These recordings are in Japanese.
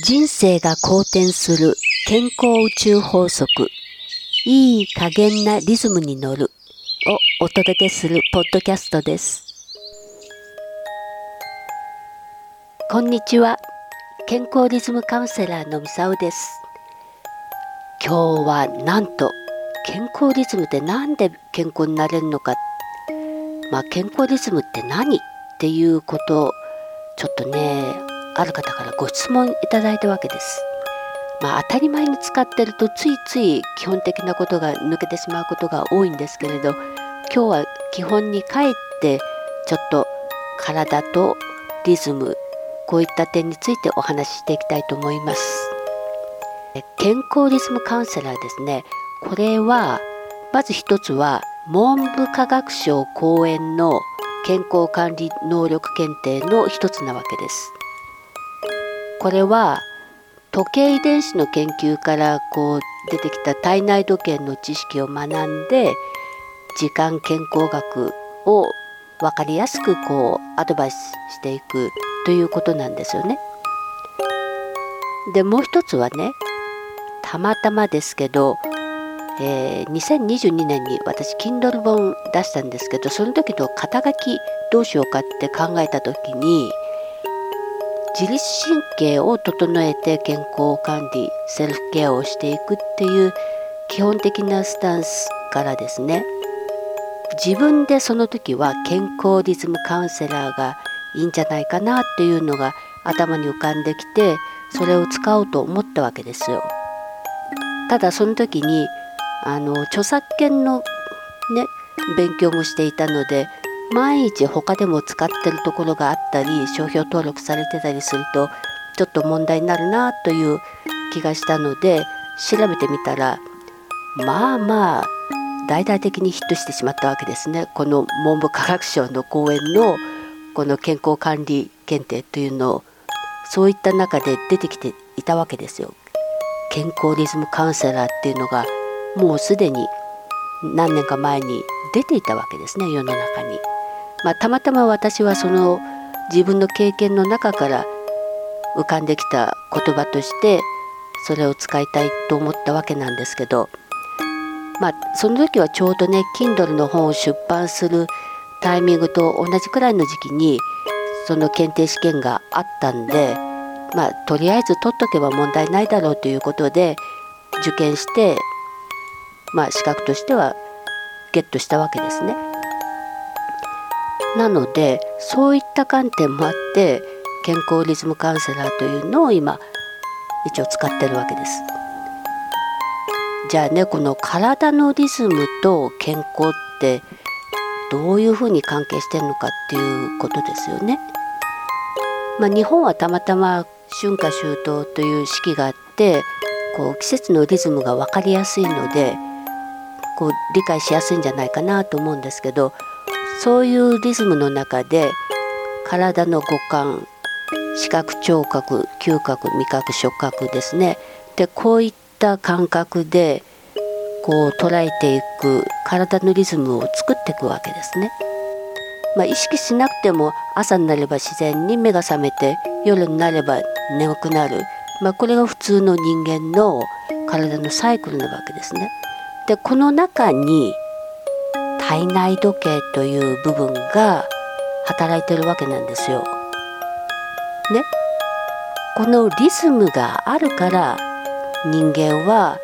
人生が好転する健康宇宙法則。いい加減なリズムに乗る。をお届けするポッドキャストです。こんにちは。健康リズムカウンセラーのみさおです。今日はなんと健康リズムって何で健康になれるのか。まあ健康リズムって何？っていうことをちょっとねある方からご質問いただいたわけです。まあ、当たり前に使ってるとついつい基本的なことが抜けてしまうことが多いんですけれど今日は基本に帰ってちょっと体とリズムこういった点についてお話ししていきたいと思います。健康リズムカウンセラーですねこれはまず一つは文部科学省講演の健康管理能力検定の一つなわけです。これは時計遺伝子の研究からこう出てきた体内時計の知識を学んで時間健康学を分かりやすくこうアドバイスしていくということなんですよね。でもう一つはねたまたまですけど、えー、2022年に私 Kindle 本出したんですけどその時の肩書きどうしようかって考えた時に自律神経を整えて健康管理セルフケアをしていくっていう基本的なスタンスからですね自分でその時は健康リズムカウンセラーがいいんじゃないかなっていうのが頭に浮かんできてそれを使おうと思ったわけですよ。ただその時にあの著作権のね勉強もしていたので毎日他でも使ってるところがあったり商標登録されてたりするとちょっと問題になるなという気がしたので調べてみたらまあまあ大々的にヒットしてしまったわけですねこの文部科学省の講演のこの健康管理検定というのをそういった中で出てきていたわけですよ。健康リズムカウンセラーっていうのがもうすでに何年か前に出ていたわけですね世の中に。まあ、たまたま私はその自分の経験の中から浮かんできた言葉としてそれを使いたいと思ったわけなんですけど、まあ、その時はちょうどね Kindle の本を出版するタイミングと同じくらいの時期にその検定試験があったんで、まあ、とりあえず取っとけば問題ないだろうということで受験して、まあ、資格としてはゲットしたわけですね。なのでそういった観点もあって健康リズムカウンセラーというのを今一応使ってるわけです。じゃあねこの体のリズムと健康ってどういうふうに関係してるのかっていうことですよね。まあ、日本はたまたま春夏秋冬という四季があってこう季節のリズムが分かりやすいのでこう理解しやすいんじゃないかなと思うんですけどそういうリズムの中で体の五感視覚聴覚嗅覚味覚触覚ですねでこういった感覚でこう捉えていく体のリズムを作っていくわけですね。まあ、意識しなくても朝になれば自然に目が覚めて夜になれば眠くなる、まあ、これが普通の人間の体のサイクルなわけですね。でこの中に体内時計という部分が働いてるわけなんですよ。ね？このリズムがあるから人間は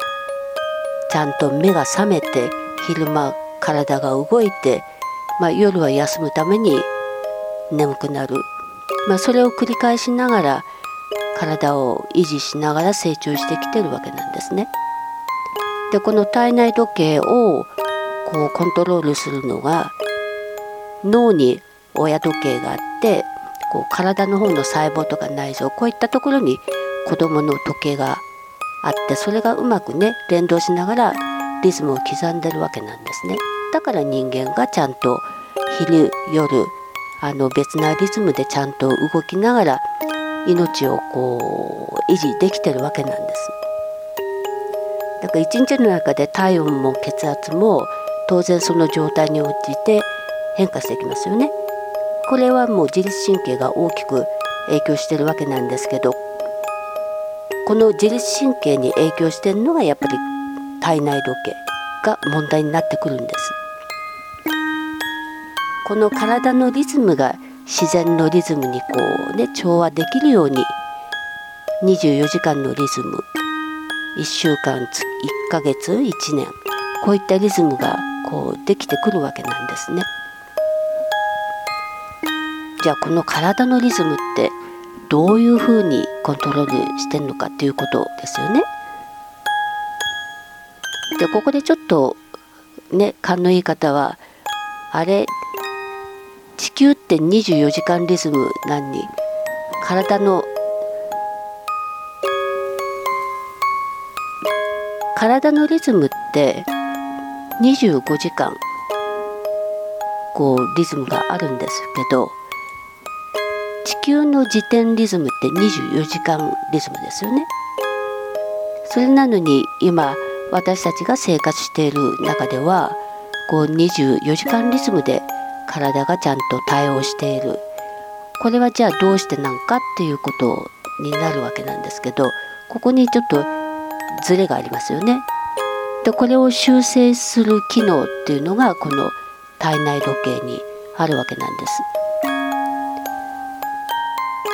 ちゃんと目が覚めて昼間体が動いて、まあ、夜は休むために眠くなる、まあ、それを繰り返しながら体を維持しながら成長してきてるわけなんですね。でこの体内時計をこうコントロールするのが脳に親時計があってこう体の方の細胞とか内臓こういったところに子どもの時計があってそれがうまくね連動しながらリズムを刻んでるわけなんですね。だから人間がちゃんと昼夜あの別なリズムでちゃんと動きながら命をこう維持できてるわけなんです。だから一日の中で体温も血圧も当然その状態に応じて変化していきますよね。これはもう自律神経が大きく影響してるわけなんですけどこの自律神経に影響してるのがやっぱり体内時計が問題になってくるんですこの体のリズムが自然のリズムにこうね調和できるように24時間のリズム1週間1ヶ月1年こういったリズムがこうできてくるわけなんですね。じゃあこの体のリズムってどういうふうにコントロールしてるのかっていうことですよね。でここでちょっとね勘のいい方はあれ地球って24時間リズムなんに体の体のリズムって25時間こうリズムがあるんですけど地球の自転リズムって24時間リズムですよね。それなのに今私たちが生活している中ではこう24時間リズムで体がちゃんと対応しているこれはじゃあどうしてなんかっていうことになるわけなんですけどここにちょっとズレがありますよね。でこれを修正する機能っていうのがこの体内時計にあるわけなんです。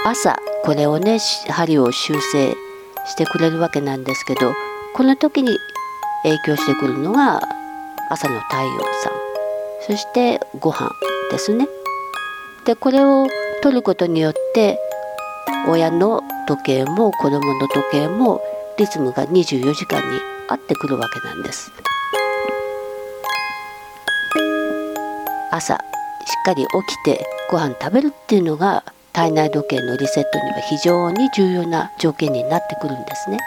朝これをね針を修正してくれるわけなんですけどこの時に影響してくるのが朝の太陽さんそしてご飯ですね。でこれを取ることによって親の時計も子供の時計もリズムが24時間に合ってくるわけなんです。朝しっかり起きてご飯食べるっていうのが体内時計のリセットには非常に重要な条件になってくるんですね。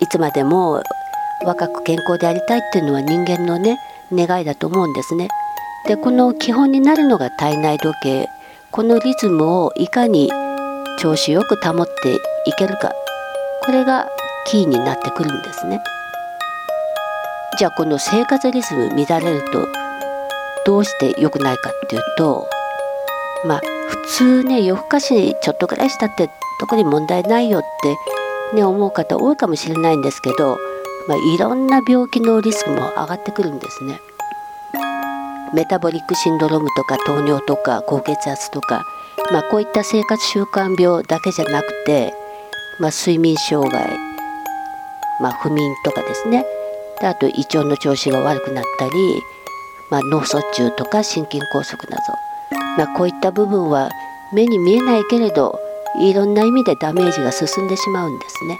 いつまでも若く健康でありたいっていうのは人間のね願いだと思うんですね。でこの基本になるのが体内時計。このリズムをいかに調子よく保っていけるか。これがキーになってくるんですねじゃあこの生活リズム乱れるとどうして良くないかっていうとまあ普通ね夜更かしちょっとぐらいしたって特に問題ないよってね思う方多いかもしれないんですけど、まあ、いろんな病気のリスクも上がってくるんですね。メタボリックシンドロームとか糖尿とか高血圧とかまあ、こういった生活習慣病だけじゃなくて、まあ、睡眠障害、まあ、不眠とかですねであと胃腸の調子が悪くなったり、まあ、脳卒中とか心筋梗塞など、まあ、こういった部分は目に見えないけれどいろんな意味でダメージが進んでしまうんですね。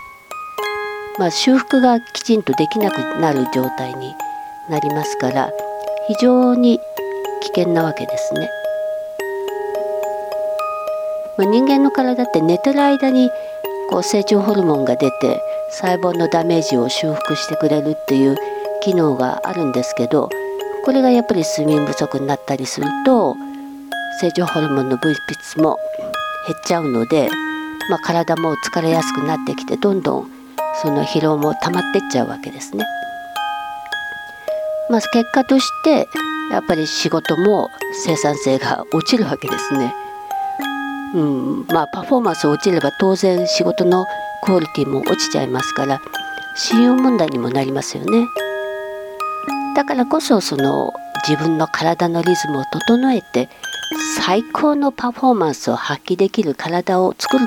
まあ、修復がきちんとできなくなる状態になりますから非常に危険なわけですね。まあ、人間の体って寝てる間にこう成長ホルモンが出て細胞のダメージを修復してくれるっていう機能があるんですけどこれがやっぱり睡眠不足になったりすると成長ホルモンの分泌も減っちゃうので、まあ、体も疲れやすくなってきてどんどんその疲労も溜まってっちゃうわけですね。まあ、結果としてやっぱり仕事も生産性が落ちるわけですね。うん。まあ、パフォーマンス落ちれば当然仕事のクオリティも落ちちゃいますから信用問題にもなりますよね。だからこそその自分の体のリズムを整えて最高のパフォーマンスを発揮できる体を作る。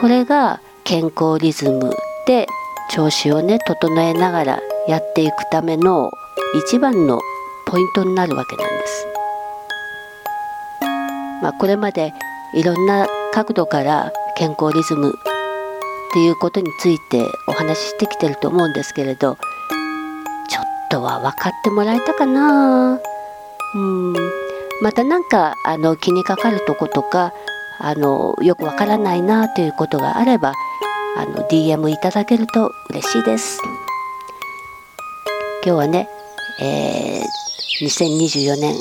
これが健康リズムで調子をね整えながらやっていくための一番のポイントになるわけなんです。まあ、これまでいろんな角度から健康リズムっていうことについてお話ししてきてると思うんですけれどちょっとは分かってもらえたかな？うん。また何かあの気にかかるとことかあのよくわからないなということがあればあの DM いただけると嬉しいです。今日はね、えー、2024年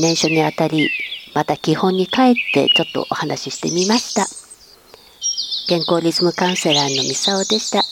年初にあたりまた基本に帰ってちょっとお話ししてみました。健康リズムカウンセラーのミサオでした。